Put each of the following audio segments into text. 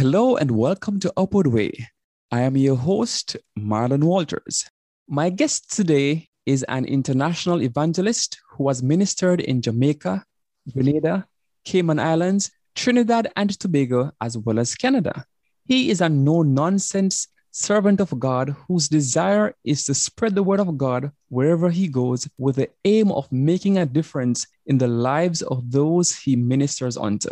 Hello and welcome to Upward Way. I am your host, Marlon Walters. My guest today is an international evangelist who has ministered in Jamaica, Grenada, Cayman Islands, Trinidad and Tobago, as well as Canada. He is a no nonsense servant of God whose desire is to spread the word of God wherever he goes with the aim of making a difference in the lives of those he ministers unto.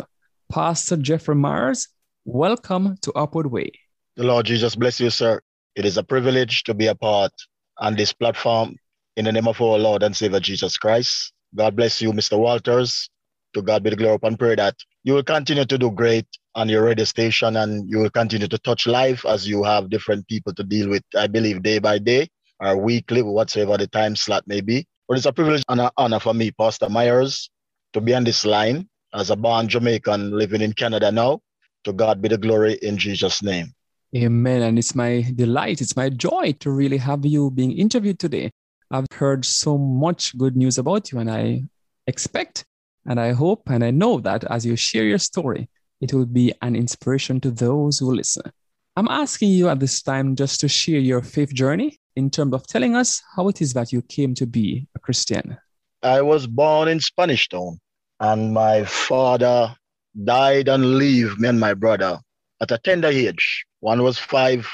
Pastor Jeffrey Myers Welcome to Upward Way. The Lord Jesus bless you, sir. It is a privilege to be a part on this platform in the name of our Lord and Savior Jesus Christ. God bless you, Mr. Walters. To God be the glory and pray that you will continue to do great on your radio station and you will continue to touch life as you have different people to deal with, I believe, day by day or weekly, whatsoever the time slot may be. But it's a privilege and an honor for me, Pastor Myers, to be on this line as a born Jamaican living in Canada now to God be the glory in Jesus' name. Amen. And it's my delight, it's my joy to really have you being interviewed today. I've heard so much good news about you, and I expect and I hope and I know that as you share your story, it will be an inspiration to those who listen. I'm asking you at this time just to share your faith journey in terms of telling us how it is that you came to be a Christian. I was born in Spanish Town, and my father died and leave me and my brother at a tender age. One was five,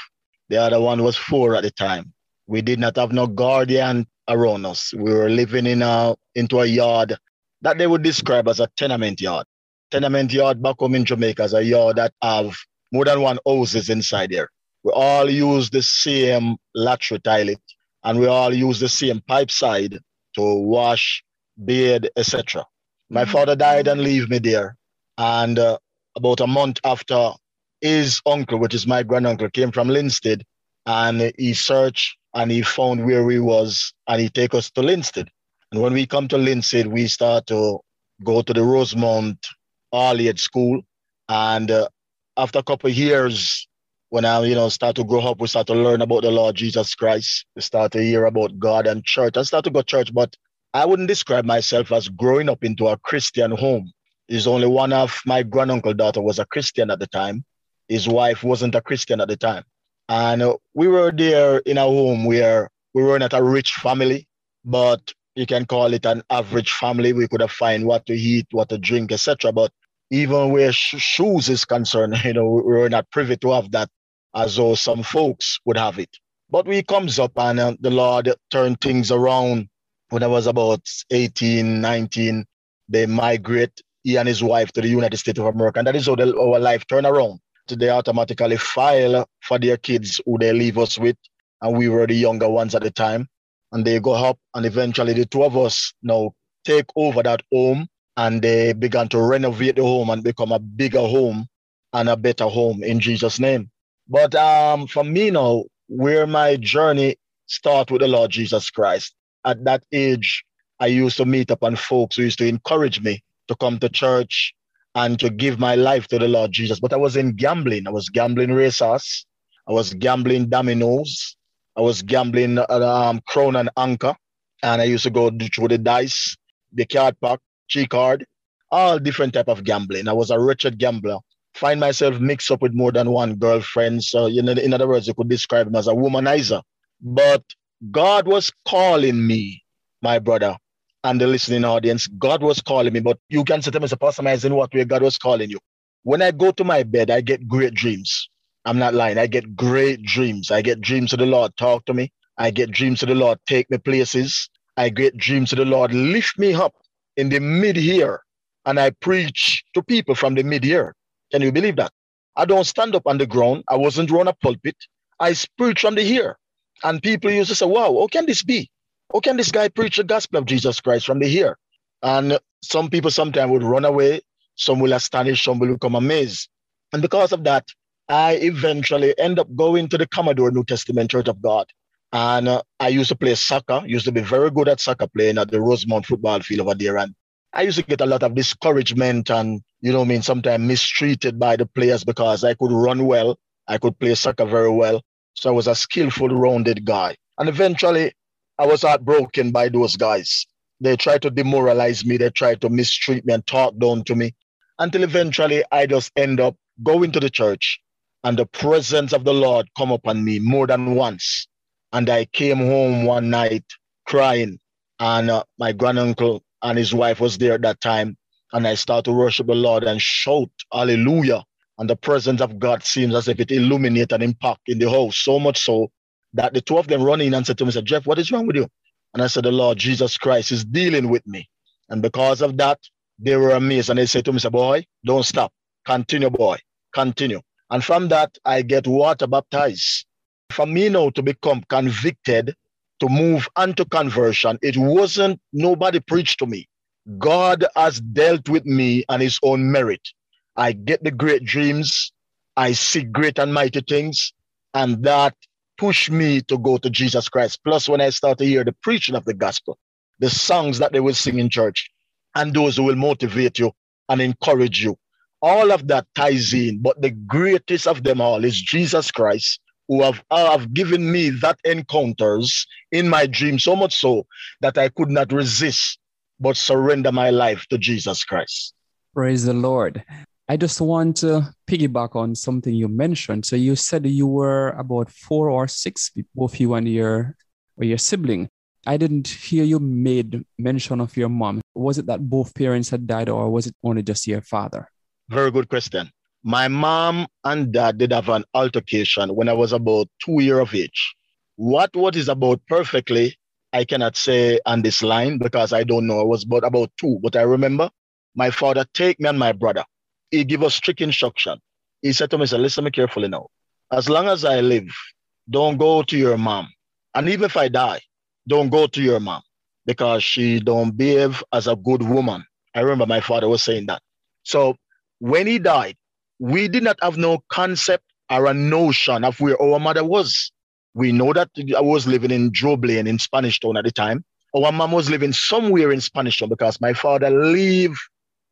the other one was four at the time. We did not have no guardian around us. We were living in a into a yard that they would describe as a tenement yard. Tenement yard back home in Jamaica is a yard that have more than one houses inside there. We all use the same latrine toilet and we all use the same pipe side to wash, bathe, etc. My mm-hmm. father died and leave me there. And uh, about a month after, his uncle, which is my granduncle, came from Linstead and he searched and he found where he was and he take us to Linstead. And when we come to Linstead, we start to go to the Rosemount All School. And uh, after a couple of years, when I, you know, start to grow up, we start to learn about the Lord Jesus Christ. We start to hear about God and church. I start to go to church, but I wouldn't describe myself as growing up into a Christian home is only one of my granduncle daughter was a Christian at the time. His wife wasn't a Christian at the time. And uh, we were there in a home where we were not a rich family, but you can call it an average family. We could have find what to eat, what to drink, etc. But even where sh- shoes is concerned, you know, we were not privy to have that as though some folks would have it. But we comes up and uh, the Lord turned things around when I was about 18, 19. They migrate he and his wife to the United States of America. And that is how the, our life turn around. They automatically file for their kids who they leave us with. And we were the younger ones at the time. And they go up and eventually the two of us now take over that home and they began to renovate the home and become a bigger home and a better home in Jesus' name. But um, for me now, where my journey start with the Lord Jesus Christ, at that age, I used to meet up and folks who used to encourage me to come to church and to give my life to the Lord Jesus. But I was in gambling. I was gambling racers. I was gambling dominoes. I was gambling um, crown and anchor. And I used to go through the dice, the card pack, G card, all different type of gambling. I was a wretched gambler. Find myself mixed up with more than one girlfriend. So, you know, in other words, you could describe him as a womanizer. But God was calling me, my brother, and the listening audience, God was calling me, but you can say to me, Pastor Myers, in what way God was calling you? When I go to my bed, I get great dreams. I'm not lying. I get great dreams. I get dreams of the Lord talk to me. I get dreams of the Lord take me places. I get dreams of the Lord lift me up in the mid here and I preach to people from the mid here. Can you believe that? I don't stand up on the ground. I wasn't drawn a pulpit. I preach from the here. And people used to say, wow, how can this be? How can this guy preach the gospel of Jesus Christ from the here? And some people sometimes would run away. Some will astonish, some will become amazed. And because of that, I eventually end up going to the Commodore New Testament Church of God. And uh, I used to play soccer, used to be very good at soccer playing at the Rosemont football field over there. And I used to get a lot of discouragement and, you know I mean, sometimes mistreated by the players because I could run well. I could play soccer very well. So I was a skillful, rounded guy. And eventually, I was heartbroken by those guys. They tried to demoralize me. They tried to mistreat me and talk down to me until eventually I just end up going to the church and the presence of the Lord come upon me more than once. And I came home one night crying, and uh, my granduncle and his wife was there at that time. And I started to worship the Lord and shout, Hallelujah. And the presence of God seems as if it illuminated and impact in the house, so much so that the two of them run in and said to me, said, Jeff, what is wrong with you? And I said, The Lord Jesus Christ is dealing with me. And because of that, they were amazed. And they said to me, said, Boy, don't stop. Continue, boy. Continue. And from that, I get water baptized. For me now to become convicted, to move unto conversion, it wasn't nobody preached to me. God has dealt with me on his own merit. I get the great dreams. I see great and mighty things. And that pushed me to go to Jesus Christ. Plus, when I start to hear the preaching of the gospel, the songs that they will sing in church, and those who will motivate you and encourage you. All of that ties in, but the greatest of them all is Jesus Christ, who have, have given me that encounters in my dream, so much so that I could not resist but surrender my life to Jesus Christ. Praise the Lord. I just want to piggyback on something you mentioned. So you said you were about four or six, both you and your or your sibling. I didn't hear you made mention of your mom. Was it that both parents had died, or was it only just your father? Very good question. My mom and dad did have an altercation when I was about two years of age. What what is about perfectly, I cannot say on this line because I don't know. I was about, about two, but I remember my father take me and my brother he gave us strict instruction. He said to me, "Say, listen me carefully now. As long as I live, don't go to your mom. And even if I die, don't go to your mom because she don't behave as a good woman. I remember my father was saying that. So when he died, we did not have no concept or a notion of where our mother was. We know that I was living in Blaine in Spanish Town at the time. Our mom was living somewhere in Spanish Town because my father leave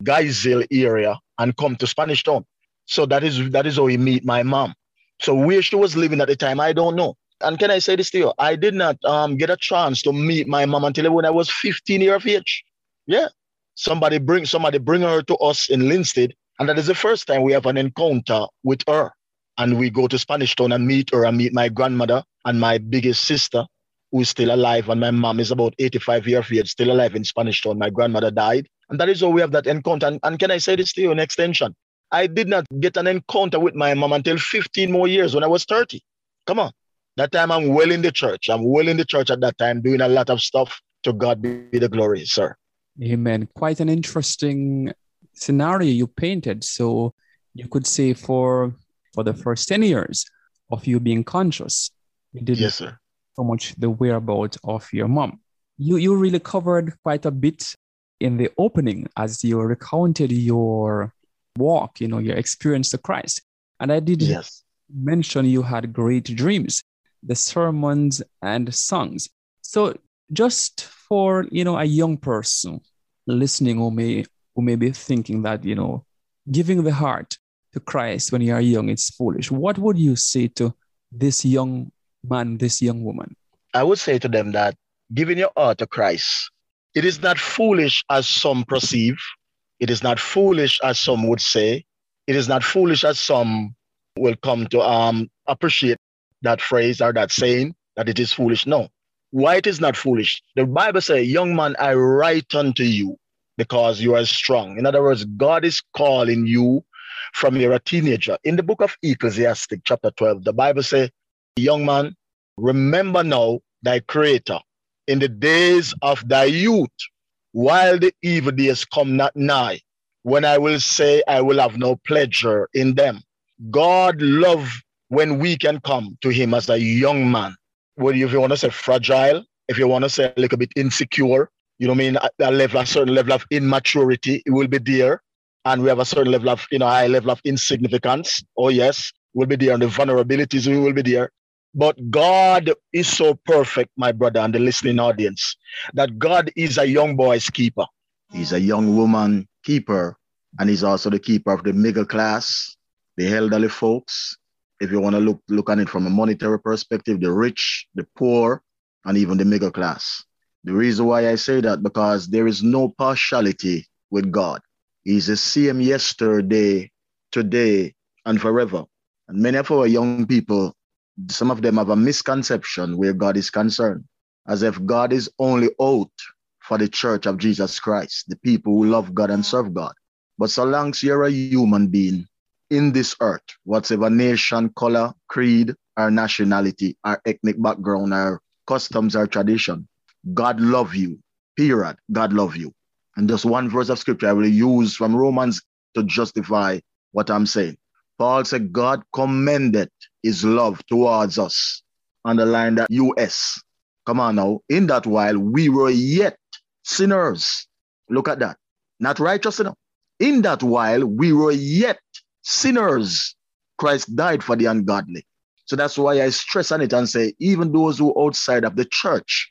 Guy's-Hill area and come to Spanish Town. So that is that is how he meet my mom. So where she was living at the time, I don't know. And can I say this to you? I did not um, get a chance to meet my mom until when I was 15 years of age. Yeah. Somebody bring somebody bring her to us in Linstead. And that is the first time we have an encounter with her. And we go to Spanish Town and meet her and meet my grandmother and my biggest sister, who is still alive. And my mom is about 85 years of age, still alive in Spanish Town. My grandmother died. And that is how we have that encounter. And, and can I say this to you in extension? I did not get an encounter with my mom until 15 more years when I was 30. Come on. That time I'm well in the church. I'm well in the church at that time, doing a lot of stuff. To God be the glory, sir. Amen. Quite an interesting scenario you painted. So you could say for for the first 10 years of you being conscious, you didn't yes, sir. so much the whereabouts of your mom. You you really covered quite a bit in the opening as you recounted your walk, you know, your experience to Christ. And I did yes. mention you had great dreams, the sermons and songs. So just for, you know, a young person listening who may who may be thinking that, you know, giving the heart to Christ when you are young, it's foolish. What would you say to this young man, this young woman? I would say to them that giving your heart to Christ it is not foolish as some perceive. It is not foolish as some would say. It is not foolish as some will come to um, appreciate that phrase or that saying that it is foolish. No. Why it is not foolish? The Bible says, Young man, I write unto you because you are strong. In other words, God is calling you from you're a teenager. In the book of Ecclesiastic, chapter 12, the Bible says, Young man, remember now thy creator in the days of thy youth, while the evil days come not nigh, when I will say I will have no pleasure in them. God love when we can come to him as a young man. Well, if you want to say fragile, if you want to say a little bit insecure, you know what I mean, a level, a certain level of immaturity, it will be there. and we have a certain level of, you know, high level of insignificance. Oh, yes, we'll be there. And the vulnerabilities, will be there. But God is so perfect, my brother, and the listening audience, that God is a young boy's keeper. He's a young woman keeper, and he's also the keeper of the middle class, the elderly folks. If you want to look look at it from a monetary perspective, the rich, the poor, and even the middle class. The reason why I say that because there is no partiality with God. He's the same yesterday, today, and forever. And many of our young people, some of them have a misconception where God is concerned, as if God is only out for the church of Jesus Christ, the people who love God and serve God. But so long as you're a human being in this earth, whatever nation, color, creed, or nationality, or ethnic background, or customs, or tradition, God love you. Period. God love you. And just one verse of scripture I will use from Romans to justify what I'm saying. Paul said, God commended his love towards us. Underline that US. Come on now. In that while we were yet sinners. Look at that. Not righteous enough. In that while we were yet sinners, Christ died for the ungodly. So that's why I stress on it and say, even those who outside of the church,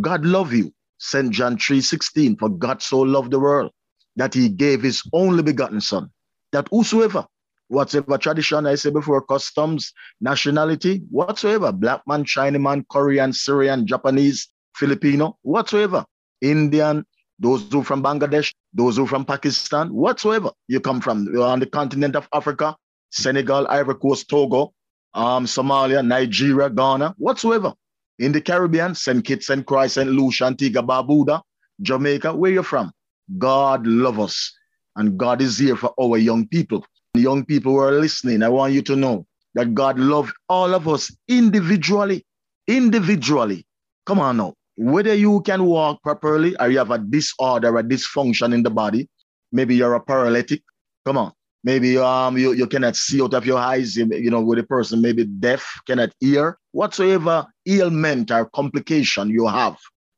God love you. St. John 3:16, for God so loved the world that he gave his only begotten son, that whosoever, whatever tradition I say before, customs, nationality, whatsoever, black man, Chinese man, Korean, Syrian, Japanese, Filipino, whatsoever, Indian, those who from Bangladesh, those who from Pakistan, whatsoever you come from, you're on the continent of Africa, Senegal, Ivory Coast, Togo, um, Somalia, Nigeria, Ghana, whatsoever. In the Caribbean, St. Kitts, and Croix, St. Lucia, Antigua, Barbuda, Jamaica, where you're from? God love us. And God is here for our young people. Young people who are listening, I want you to know that God loves all of us individually. Individually. Come on now. Whether you can walk properly or you have a disorder, a dysfunction in the body, maybe you're a paralytic. Come on. Maybe um you, you cannot see out of your eyes, you, you know, with a person maybe deaf, cannot hear, whatsoever ailment or complication you have,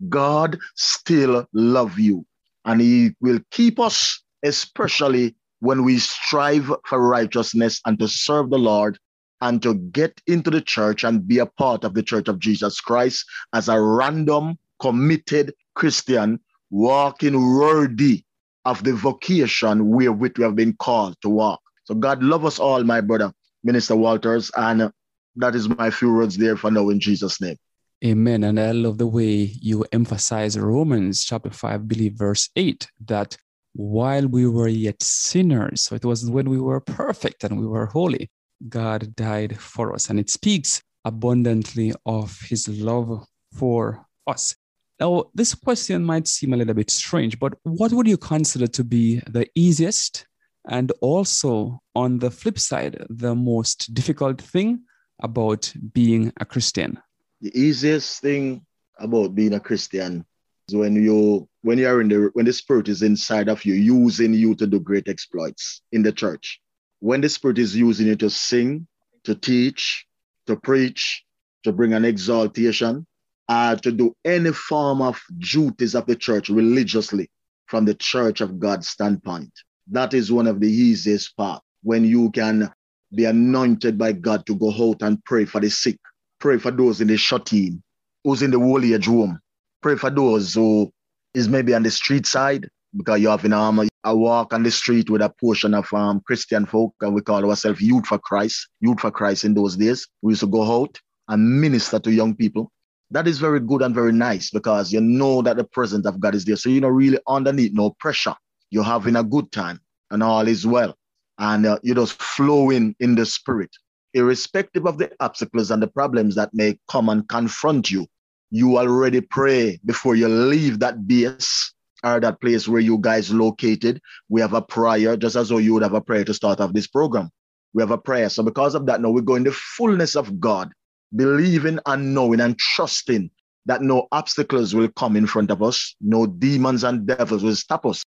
God still love you. And he will keep us, especially when we strive for righteousness and to serve the Lord and to get into the church and be a part of the church of Jesus Christ as a random, committed Christian walking worthy of the vocation wherewith we have been called to walk. So God love us all, my brother, Minister Walters, and that is my few words there for now in Jesus' name. Amen. And I love the way you emphasize Romans chapter 5, believe verse 8, that while we were yet sinners, so it was when we were perfect and we were holy, God died for us. And it speaks abundantly of his love for us. Now, this question might seem a little bit strange, but what would you consider to be the easiest and also, on the flip side, the most difficult thing about being a Christian? The easiest thing about being a Christian is when you when you are in the when the spirit is inside of you, using you to do great exploits in the church. When the spirit is using you to sing, to teach, to preach, to bring an exaltation, uh, to do any form of duties of the church religiously from the church of God's standpoint. That is one of the easiest part when you can be anointed by God to go out and pray for the sick, pray for those in the shut-in, who's in the old home, pray for those who is maybe on the street side because you have in um, a walk on the street with a portion of um, Christian folk, and we call ourselves Youth for Christ, Youth for Christ in those days. We used to go out and minister to young people that is very good and very nice because you know that the presence of God is there. So you're not really underneath no pressure. You're having a good time and all is well. And uh, you're just flowing in the spirit. Irrespective of the obstacles and the problems that may come and confront you, you already pray before you leave that base or that place where you guys located. We have a prayer, just as though you would have a prayer to start off this program. We have a prayer. So because of that, now we go in the fullness of God believing and knowing and trusting that no obstacles will come in front of us, no demons and devils will stop us.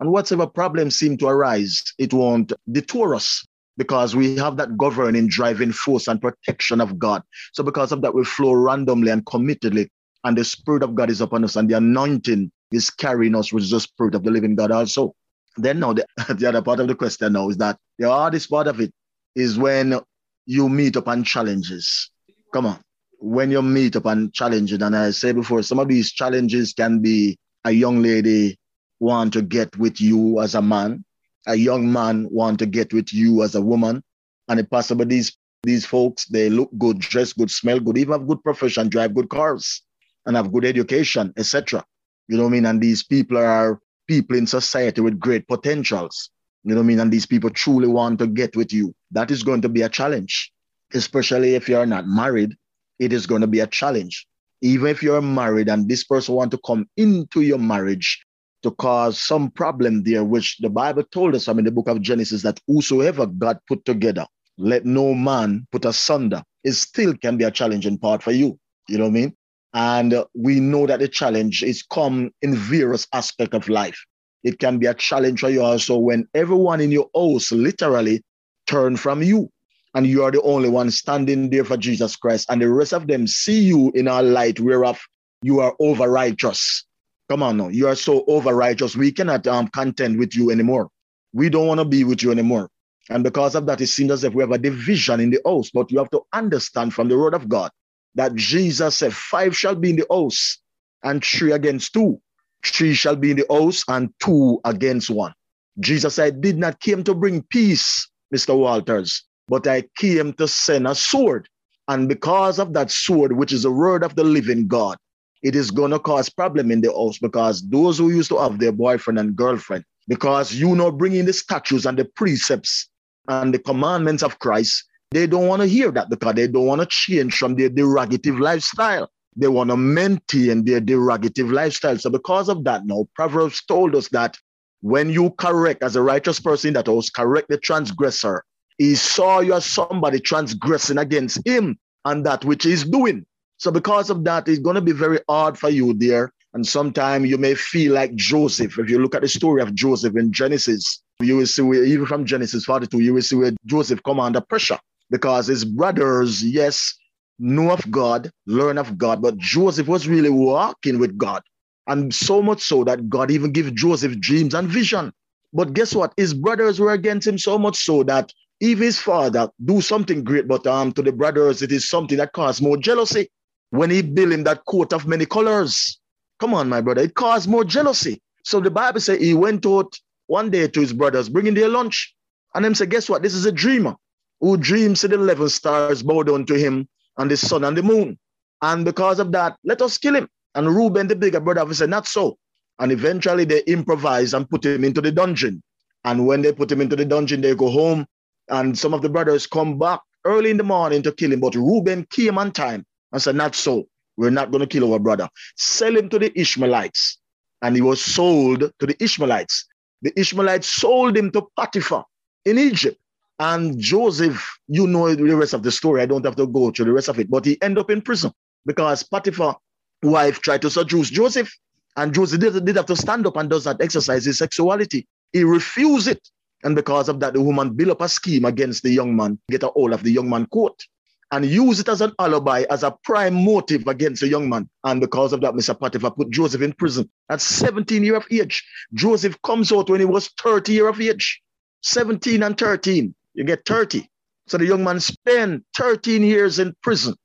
And whatever problems seem to arise, it won't detour us because we have that governing, driving force and protection of God. So, because of that, we flow randomly and committedly, and the Spirit of God is upon us, and the anointing is carrying us with the Spirit of the living God also. Then now the, the other part of the question now is that the hardest part of it is when you meet upon challenges. Come on. When you meet upon challenges, and I say before, some of these challenges can be a young lady want to get with you as a man, a young man want to get with you as a woman, and it possible these these folks they look good, dress good, smell good, even have good profession, drive good cars, and have good education, etc. You know what I mean? And these people are people in society with great potentials. You know what I mean? And these people truly want to get with you. That is going to be a challenge, especially if you're not married. It is going to be a challenge. Even if you're married and this person want to come into your marriage to cause some problem there, which the Bible told us I mean the book of Genesis that whosoever God put together, let no man put asunder. It still can be a challenging part for you. You know what I mean? And uh, we know that the challenge is come in various aspects of life. It can be a challenge for you also when everyone in your house literally turn from you and you are the only one standing there for Jesus Christ, and the rest of them see you in a light whereof you are over righteous. Come on now, you are so over righteous. We cannot um, contend with you anymore. We don't want to be with you anymore. And because of that, it seems as if we have a division in the house. But you have to understand from the word of God that Jesus said, Five shall be in the house, and three against two. Three shall be in the house, and two against one. Jesus said, I did not came to bring peace, Mr. Walters, but I came to send a sword. And because of that sword, which is the word of the living God, it is going to cause problem in the house because those who used to have their boyfriend and girlfriend, because you know bringing the statutes and the precepts and the commandments of Christ, they don't want to hear that because they don't want to change from their derogative lifestyle. They want to maintain their derogative lifestyle. So because of that, now Proverbs told us that when you correct as a righteous person that was correct the transgressor, he saw you as somebody transgressing against him and that which he's doing. So because of that, it's going to be very hard for you there. And sometimes you may feel like Joseph. If you look at the story of Joseph in Genesis, you will see where, even from Genesis 42, you will see where Joseph come under pressure because his brothers, yes, know of God, learn of God, but Joseph was really walking with God. And so much so that God even gave Joseph dreams and vision. But guess what? His brothers were against him so much so that if his father do something great, but um, to the brothers, it is something that caused more jealousy. When he built him that coat of many colors, come on, my brother, it caused more jealousy. So the Bible says he went out one day to his brothers, bringing their lunch. And them say, guess what? This is a dreamer who dreams that the 11 stars bow down to him and the sun and the moon. And because of that, let us kill him. And Reuben, the bigger brother, said, not so. And eventually they improvise and put him into the dungeon. And when they put him into the dungeon, they go home and some of the brothers come back early in the morning to kill him. But Reuben came on time and said, Not so. We're not going to kill our brother. Sell him to the Ishmaelites. And he was sold to the Ishmaelites. The Ishmaelites sold him to Potiphar in Egypt. And Joseph, you know the rest of the story. I don't have to go through the rest of it, but he ended up in prison because Potiphar's wife tried to seduce Joseph. And Joseph did, did have to stand up and does not exercise his sexuality. He refused it. And because of that, the woman built up a scheme against the young man, get a hold of the young man coat, and use it as an alibi, as a prime motive against the young man. And because of that, Mr. Potiphar put Joseph in prison at 17 years of age. Joseph comes out when he was 30 years of age. 17 and 13, you get 30. So the young man spent 13 years in prison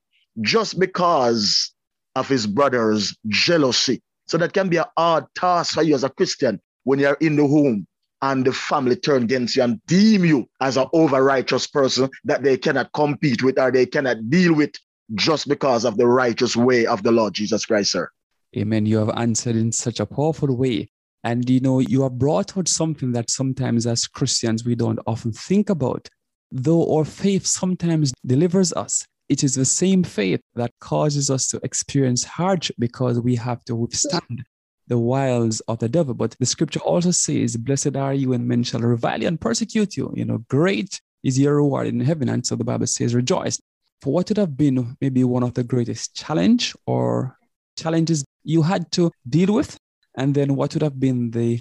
just because of his brother's jealousy. So that can be a hard task for you as a Christian when you're in the home and the family turn against you and deem you as an over righteous person that they cannot compete with or they cannot deal with just because of the righteous way of the Lord Jesus Christ, sir. Amen. You have answered in such a powerful way. And you know, you have brought out something that sometimes as Christians we don't often think about. Though our faith sometimes delivers us, it is the same faith that causes us to experience hardship because we have to withstand the wiles of the devil. But the scripture also says, Blessed are you when men shall revile you and persecute you. You know, great is your reward in heaven. And so the Bible says, Rejoice. For what would have been maybe one of the greatest challenge or challenges you had to deal with? And then what would have been the,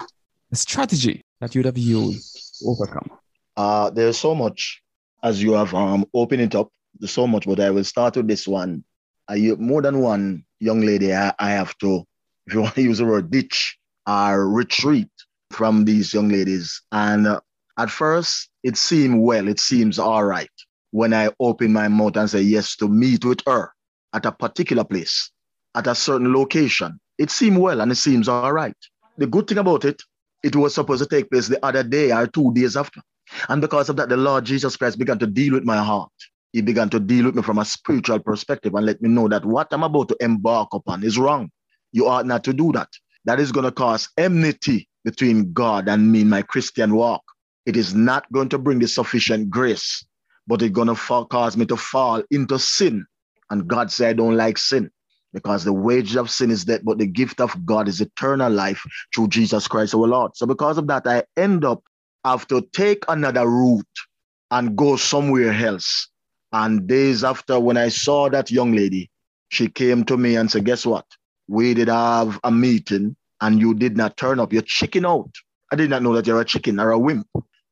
strategy that you'd have used to overcome? Uh, there's so much as you have um, opened it up. There's so much, but I will start with this one. I, more than one young lady I, I have to if you want to use the word ditch or retreat from these young ladies. And uh, at first, it seemed well, it seems all right when I open my mouth and say yes to meet with her at a particular place, at a certain location. It seemed well and it seems all right. The good thing about it, it was supposed to take place the other day or two days after. And because of that, the Lord Jesus Christ began to deal with my heart. He began to deal with me from a spiritual perspective and let me know that what I'm about to embark upon is wrong. You ought not to do that. That is going to cause enmity between God and me in my Christian walk. It is not going to bring the sufficient grace, but it's going to fall, cause me to fall into sin. And God said, I don't like sin because the wage of sin is death, but the gift of God is eternal life through Jesus Christ our Lord. So because of that, I end up have to take another route and go somewhere else. And days after, when I saw that young lady, she came to me and said, Guess what? We did have a meeting and you did not turn up. You're chicken out. I did not know that you're a chicken or a wimp.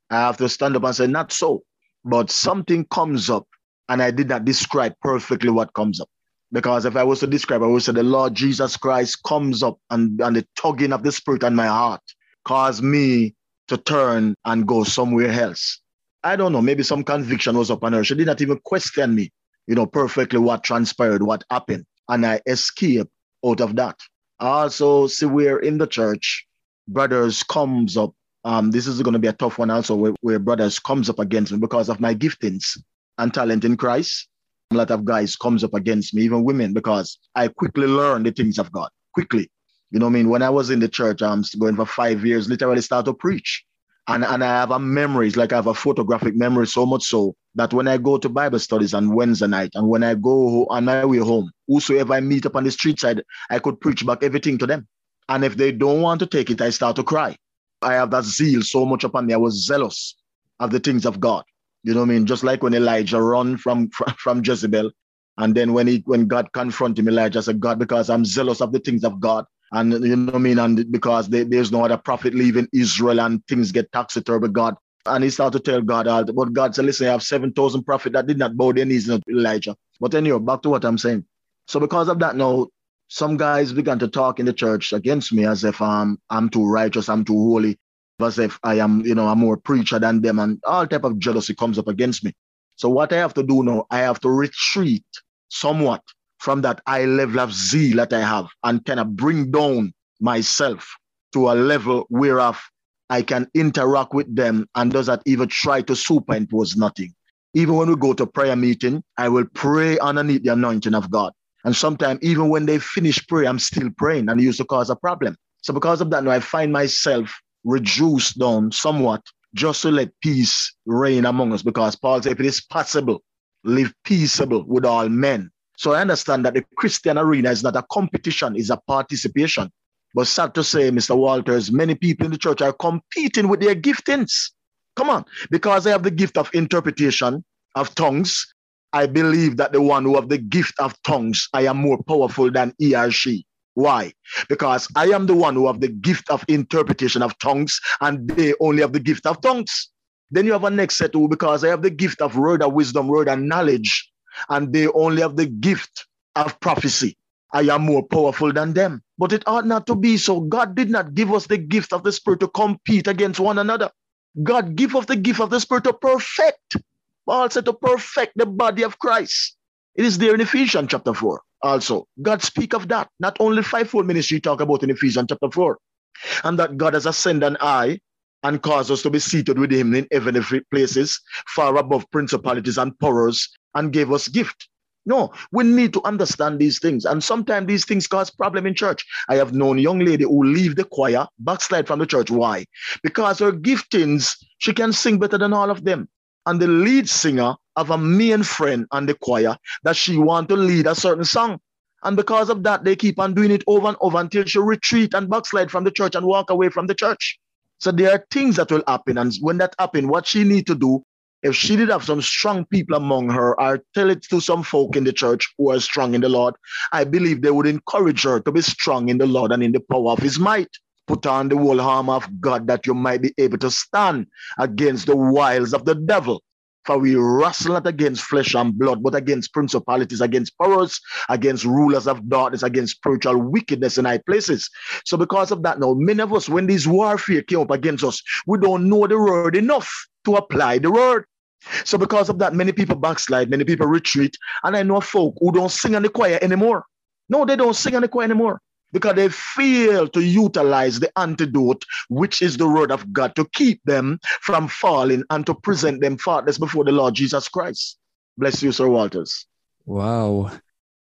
I have to stand up and say, Not so. But something comes up, and I did not describe perfectly what comes up. Because if I was to describe, I would say the Lord Jesus Christ comes up and, and the tugging of the Spirit on my heart caused me to turn and go somewhere else. I don't know, maybe some conviction was upon her. She did not even question me, you know, perfectly what transpired, what happened. And I escaped out of that. Also, see, we're in the church, brothers comes up. Um, this is going to be a tough one also where, where brothers comes up against me because of my giftings and talent in Christ. A lot of guys comes up against me, even women, because I quickly learn the things of God, quickly. You know what I mean? When I was in the church, I'm going for five years, literally start to preach. And, and I have a memories, like I have a photographic memory, so much so that when I go to Bible studies on Wednesday night and when I go on my way home, whosoever I meet up on the street side, I could preach back everything to them. And if they don't want to take it, I start to cry. I have that zeal so much upon me. I was zealous of the things of God. You know what I mean? Just like when Elijah run from, from, Jezebel. And then when he when God confronted him, Elijah said, God, because I'm zealous of the things of God, and you know what I mean? And because they, there's no other prophet leaving Israel and things get with God. And he started to tell God, all, but God said, listen, I have 7,000 prophets that did not bow their knees to Elijah. But anyway, back to what I'm saying. So because of that now, some guys began to talk in the church against me as if um, I'm too righteous, I'm too holy, as if I am, you know, I'm more preacher than them, and all type of jealousy comes up against me. So what I have to do now, I have to retreat somewhat from that high level of zeal that I have and kind of bring down myself to a level whereof I can interact with them and does not even try to superimpose nothing. Even when we go to prayer meeting, I will pray underneath the anointing of God. And sometimes, even when they finish prayer, I'm still praying, and it used to cause a problem. So, because of that, now I find myself reduced down somewhat just to let peace reign among us. Because Paul said, if it is possible, live peaceable with all men. So I understand that the Christian arena is not a competition, it's a participation. But sad to say, Mr. Walters, many people in the church are competing with their giftings. Come on, because I have the gift of interpretation of tongues. I believe that the one who have the gift of tongues, I am more powerful than he or she. Why? Because I am the one who have the gift of interpretation of tongues, and they only have the gift of tongues. Then you have a next set who, because I have the gift of word of wisdom, word and knowledge, and they only have the gift of prophecy. I am more powerful than them. But it ought not to be so. God did not give us the gift of the Spirit to compete against one another. God give us the gift of the Spirit to perfect. Said to perfect the body of Christ. It is there in Ephesians chapter 4 also. God speak of that. Not only fivefold ministry talk about in Ephesians chapter 4. And that God has ascended an eye and caused us to be seated with him in heavenly places, far above principalities and powers, and gave us gift. No, we need to understand these things. And sometimes these things cause problem in church. I have known young lady who leave the choir, backslide from the church. Why? Because her giftings, she can sing better than all of them. And the lead singer of a main friend on the choir that she want to lead a certain song. And because of that, they keep on doing it over and over until she retreat and backslide from the church and walk away from the church. So there are things that will happen. And when that happen, what she need to do if she did have some strong people among her, or tell it to some folk in the church who are strong in the Lord, I believe they would encourage her to be strong in the Lord and in the power of his might. Put on the whole armor of God that you might be able to stand against the wiles of the devil. For we wrestle not against flesh and blood, but against principalities, against powers, against rulers of darkness, against spiritual wickedness in high places. So, because of that, now many of us, when this warfare came up against us, we don't know the word enough to apply the word. So, because of that, many people backslide, many people retreat. And I know folk who don't sing in the choir anymore. No, they don't sing in the choir anymore because they fail to utilize the antidote, which is the word of God, to keep them from falling and to present them faultless before the Lord Jesus Christ. Bless you, Sir Walters. Wow.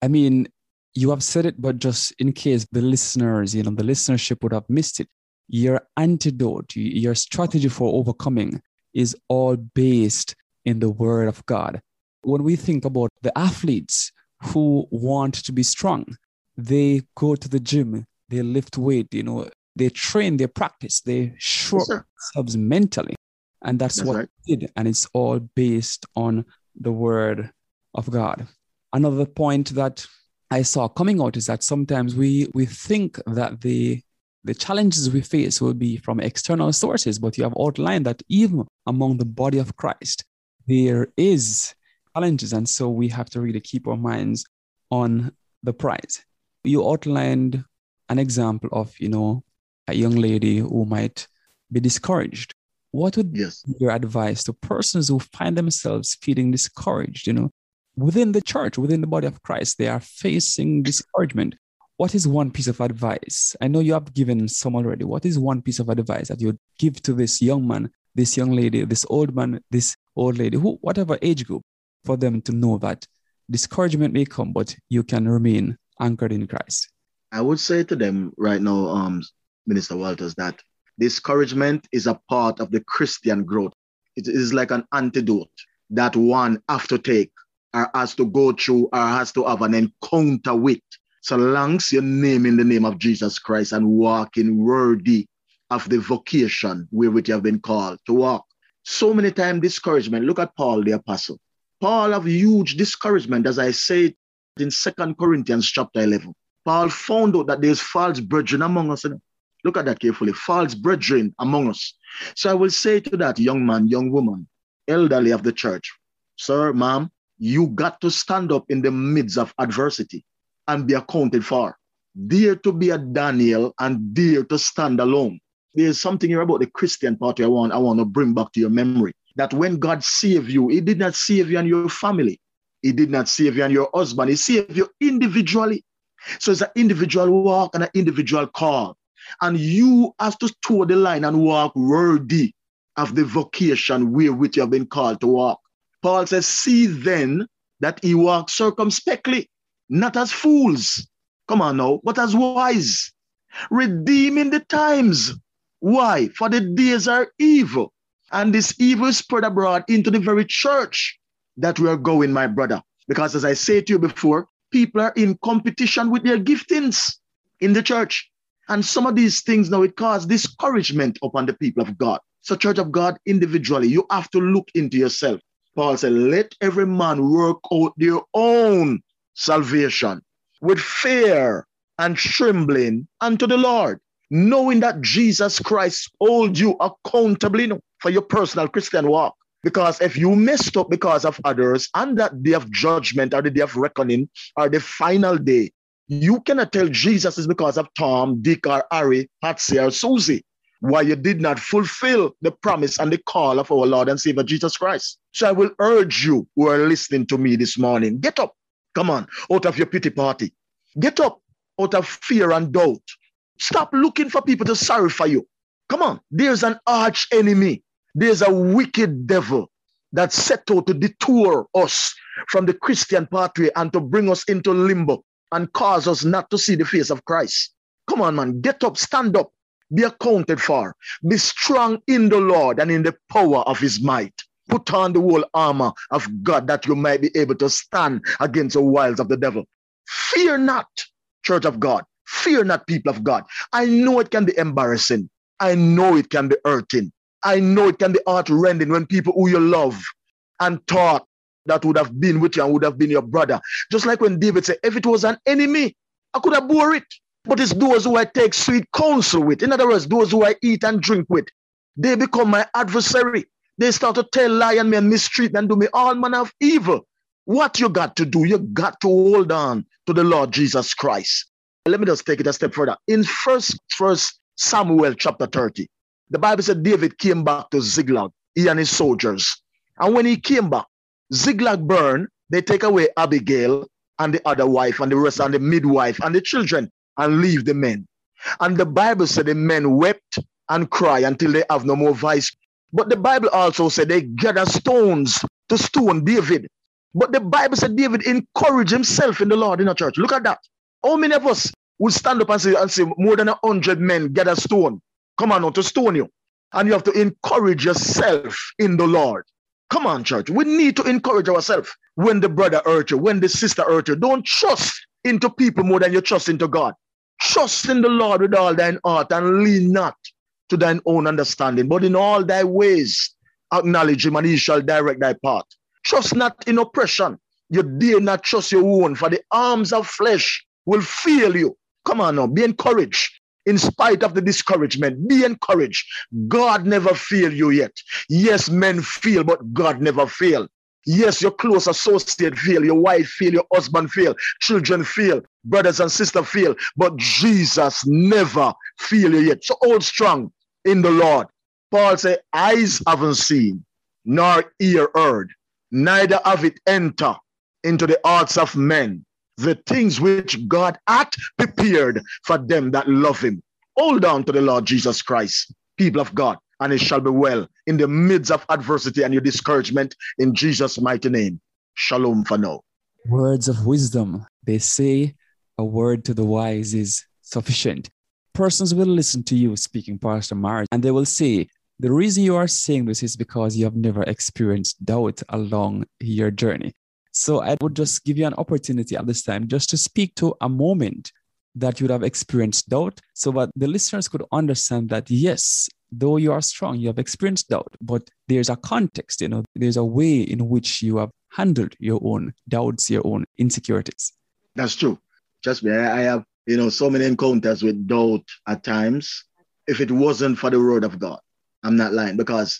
I mean, you have said it, but just in case the listeners, you know, the listenership would have missed it, your antidote, your strategy for overcoming is all based in the word of God. When we think about the athletes who want to be strong, they go to the gym, they lift weight, you know, they train, they practice, they show yes, themselves mentally. And that's, that's what right. did. And it's all based on the word of God. Another point that I saw coming out is that sometimes we we think that the the challenges we face will be from external sources, but you have outlined that even among the body of Christ, there is challenges. And so we have to really keep our minds on the prize you outlined an example of, you know, a young lady who might be discouraged. What would yes. be your advice to persons who find themselves feeling discouraged, you know, within the church, within the body of Christ, they are facing discouragement. What is one piece of advice? I know you have given some already. What is one piece of advice that you would give to this young man, this young lady, this old man, this old lady, who, whatever age group, for them to know that discouragement may come, but you can remain anchored in Christ? I would say to them right now, um, Minister Walters, that discouragement is a part of the Christian growth. It is like an antidote that one have to take or has to go through or has to have an encounter with. So long as you name in the name of Jesus Christ and walking worthy of the vocation wherewith you have been called to walk. So many times discouragement. Look at Paul the apostle. Paul have huge discouragement, as I said in Second Corinthians chapter 11. Paul found out that there's false brethren among us. Look at that carefully. False brethren among us. So I will say to that young man, young woman, elderly of the church, sir, ma'am, you got to stand up in the midst of adversity and be accounted for. Dare to be a Daniel and dare to stand alone. There's something here about the Christian party I want, I want to bring back to your memory. That when God saved you, He did not save you and your family. He did not save you and your husband. He saved you individually. So it's an individual walk and an individual call. And you have to toe the line and walk worthy of the vocation wherewith you have been called to walk. Paul says, See then that he walk circumspectly, not as fools. Come on now, but as wise, redeeming the times. Why? For the days are evil, and this evil spread abroad into the very church that we are going, my brother. Because as I say to you before, people are in competition with their giftings in the church. And some of these things now it causes discouragement upon the people of God. So, Church of God, individually, you have to look into yourself. Paul said, Let every man work out their own salvation with fear and trembling unto the Lord, knowing that Jesus Christ holds you accountable for your personal Christian walk. Because if you messed up because of others and that day of judgment or the day of reckoning or the final day, you cannot tell Jesus is because of Tom, Dick, or Harry, Patsy, or Susie why you did not fulfill the promise and the call of our Lord and Savior Jesus Christ. So I will urge you who are listening to me this morning, get up. Come on, out of your pity party. Get up out of fear and doubt. Stop looking for people to sorry for you. Come on, there's an arch enemy there's a wicked devil that set out to detour us from the Christian pathway and to bring us into limbo and cause us not to see the face of Christ. Come on, man, get up, stand up, be accounted for, be strong in the Lord and in the power of his might. Put on the whole armor of God that you might be able to stand against the wiles of the devil. Fear not, church of God. Fear not, people of God. I know it can be embarrassing. I know it can be hurting. I know it can be heart rending when people who you love and thought that would have been with you and would have been your brother. Just like when David said, if it was an enemy, I could have bore it. But it's those who I take sweet counsel with. In other words, those who I eat and drink with. They become my adversary. They start to tell lie and me and mistreat and do me all manner of evil. What you got to do? You got to hold on to the Lord Jesus Christ. Let me just take it a step further. In first, first Samuel chapter 30, the Bible said David came back to Ziklag, he and his soldiers. And when he came back, Ziklag burned, they take away Abigail and the other wife and the rest and the midwife and the children and leave the men. And the Bible said the men wept and cry until they have no more vice. But the Bible also said they gather stones to stone David. But the Bible said David encouraged himself in the Lord in the church. Look at that. How many of us would stand up and say, and say more than a hundred men gather stone? Come on now to stone you. And you have to encourage yourself in the Lord. Come on, church. We need to encourage ourselves when the brother hurt you, when the sister hurt you. Don't trust into people more than you trust into God. Trust in the Lord with all thine heart and lean not to thine own understanding, but in all thy ways acknowledge him and he shall direct thy path. Trust not in oppression. You dare not trust your own, for the arms of flesh will fail you. Come on now, be encouraged. In spite of the discouragement, be encouraged. God never fail you yet. Yes, men fail, but God never fail. Yes, your close associate fail, your wife fail, your husband fail, children fail, brothers and sisters fail, but Jesus never fail you yet. So hold strong in the Lord. Paul said, eyes haven't seen, nor ear heard, neither have it enter into the hearts of men the things which God hath prepared for them that love him. Hold on to the Lord Jesus Christ, people of God and it shall be well in the midst of adversity and your discouragement in Jesus' mighty name. Shalom for now. Words of wisdom. They say a word to the wise is sufficient. Persons will listen to you speaking, Pastor Mark, and they will say, the reason you are saying this is because you have never experienced doubt along your journey. So I would just give you an opportunity at this time just to speak to a moment that you would have experienced doubt so that the listeners could understand that yes, though you are strong, you have experienced doubt, but there's a context, you know, there's a way in which you have handled your own doubts, your own insecurities. That's true. Trust me, I have, you know, so many encounters with doubt at times. If it wasn't for the word of God, I'm not lying because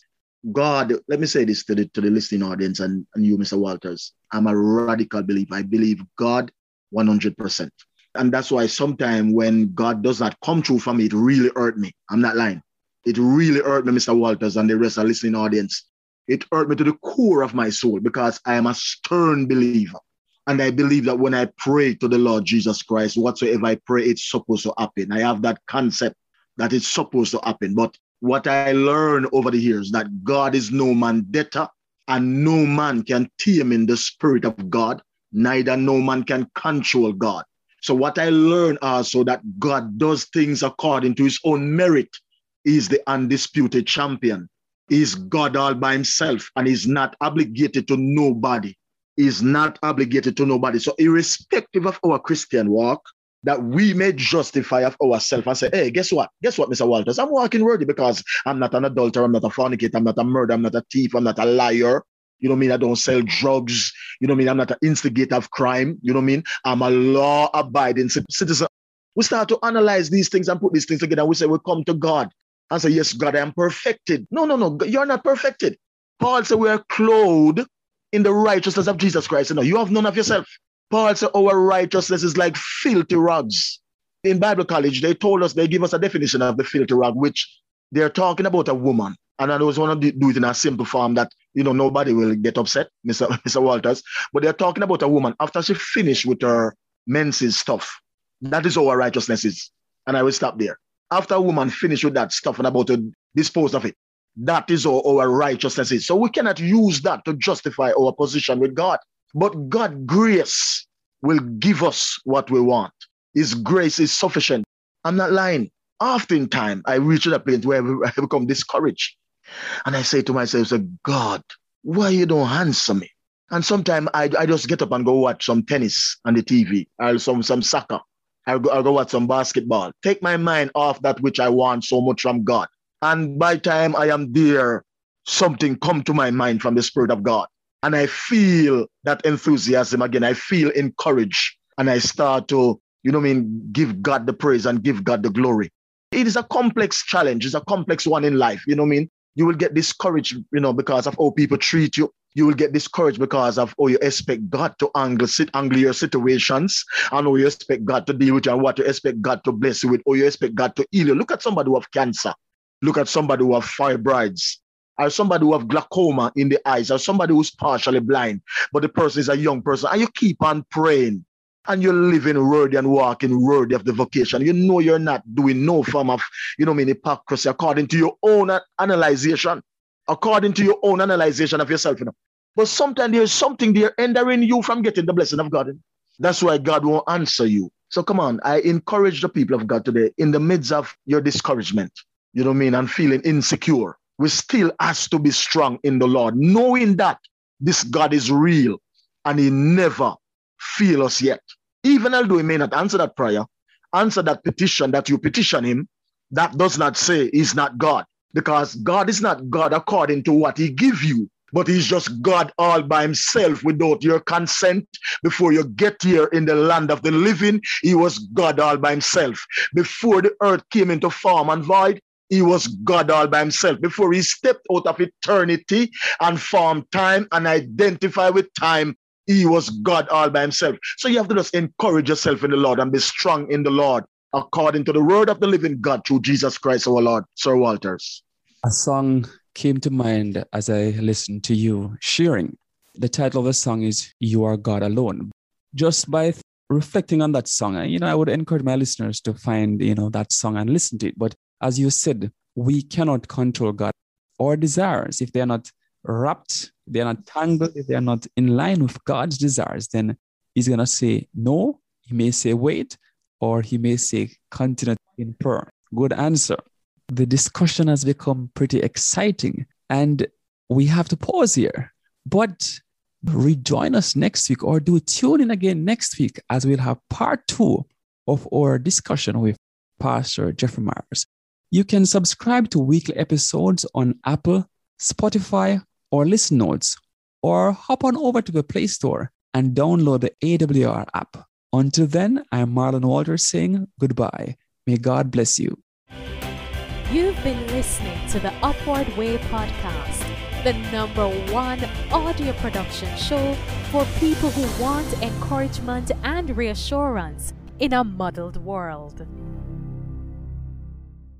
God, let me say this to the to the listening audience and, and you, Mr. Walters. I'm a radical believer. I believe God 100%. And that's why sometimes when God does not come true for me, it really hurt me. I'm not lying. It really hurt me, Mr. Walters, and the rest of the listening audience. It hurt me to the core of my soul because I am a stern believer. And I believe that when I pray to the Lord Jesus Christ, whatsoever I pray, it's supposed to happen. I have that concept that it's supposed to happen. But what I learned over the years that God is no man debtor, and no man can tame in the spirit of God, neither no man can control God. So what I learned also that God does things according to his own merit is the undisputed champion. He's God all by himself and he's not obligated to nobody. He's not obligated to nobody. So, irrespective of our Christian walk, that we may justify of ourselves and say, hey, guess what? Guess what, Mr. Walters? I'm walking worthy because I'm not an adulterer, I'm not a fornicator, I'm not a murderer, I'm not a thief, I'm not a liar. You know what I mean? I don't sell drugs. You know what I mean? I'm not an instigator of crime. You know what I mean? I'm a law abiding citizen. We start to analyze these things and put these things together. We say, we come to God and say, Yes, God, I am perfected. No, no, no, you're not perfected. Paul said, We are clothed in the righteousness of Jesus Christ. No, you have none of yourself. Paul said, Our righteousness is like filthy rags. In Bible college, they told us, they give us a definition of the filthy rag, which they're talking about a woman. And I always want to do it in a simple form that, you know, nobody will get upset, Mr. Mr. Walters. But they're talking about a woman after she finished with her menses stuff. That is our righteousness is. And I will stop there after a woman finished with that stuff and about to dispose of it, that is our, our righteousness is. So we cannot use that to justify our position with God. But God grace will give us what we want. His grace is sufficient. I'm not lying. Oftentimes I reach a point where I become discouraged. And I say to myself, God, why you don't answer me? And sometimes I, I just get up and go watch some tennis on the TV or some, some soccer. I'll go, I'll go watch some basketball. Take my mind off that which I want so much from God. And by time I am there, something come to my mind from the Spirit of God. And I feel that enthusiasm again. I feel encouraged. And I start to, you know I mean, give God the praise and give God the glory. It is a complex challenge. It's a complex one in life. You know I mean? You will get discouraged, you know, because of how people treat you. You will get discouraged because of how you expect God to angle, sit, angle your situations and how you expect God to deal with you and what you expect God to bless you with, or you expect God to heal you. Look at somebody who have cancer. Look at somebody who have fibroids or somebody who have glaucoma in the eyes, or somebody who's partially blind, but the person is a young person, and you keep on praying, and you're living worthy and walking worthy of the vocation. You know you're not doing no form of, you know, I mean, hypocrisy according to your own analyzation, according to your own analyzation of yourself. You know. But sometimes there's something there hindering you from getting the blessing of God. That's why God won't answer you. So come on, I encourage the people of God today in the midst of your discouragement, you know what I mean, and feeling insecure we still has to be strong in the Lord, knowing that this God is real and he never fail us yet. Even although he may not answer that prayer, answer that petition that you petition him, that does not say he's not God. Because God is not God according to what he give you, but he's just God all by himself without your consent. Before you get here in the land of the living, he was God all by himself. Before the earth came into form and void, he was God all by himself before he stepped out of eternity and formed time and identify with time. He was God all by himself. So you have to just encourage yourself in the Lord and be strong in the Lord according to the word of the living God through Jesus Christ our Lord. Sir Walters. A song came to mind as I listened to you sharing. The title of the song is You Are God Alone. Just by reflecting on that song, you know, I would encourage my listeners to find, you know, that song and listen to it. But as you said, we cannot control God. or desires, if they're not wrapped, they're not tangled, if they're not in line with God's desires, then He's going to say no. He may say wait, or He may say continue in prayer. Good answer. The discussion has become pretty exciting, and we have to pause here. But rejoin us next week or do tune in again next week as we'll have part two of our discussion with Pastor Jeffrey Myers. You can subscribe to weekly episodes on Apple, Spotify, or Listen Notes, or hop on over to the Play Store and download the AWR app. Until then, I'm Marlon Walters saying goodbye. May God bless you. You've been listening to the Upward Way podcast, the number one audio production show for people who want encouragement and reassurance in a muddled world.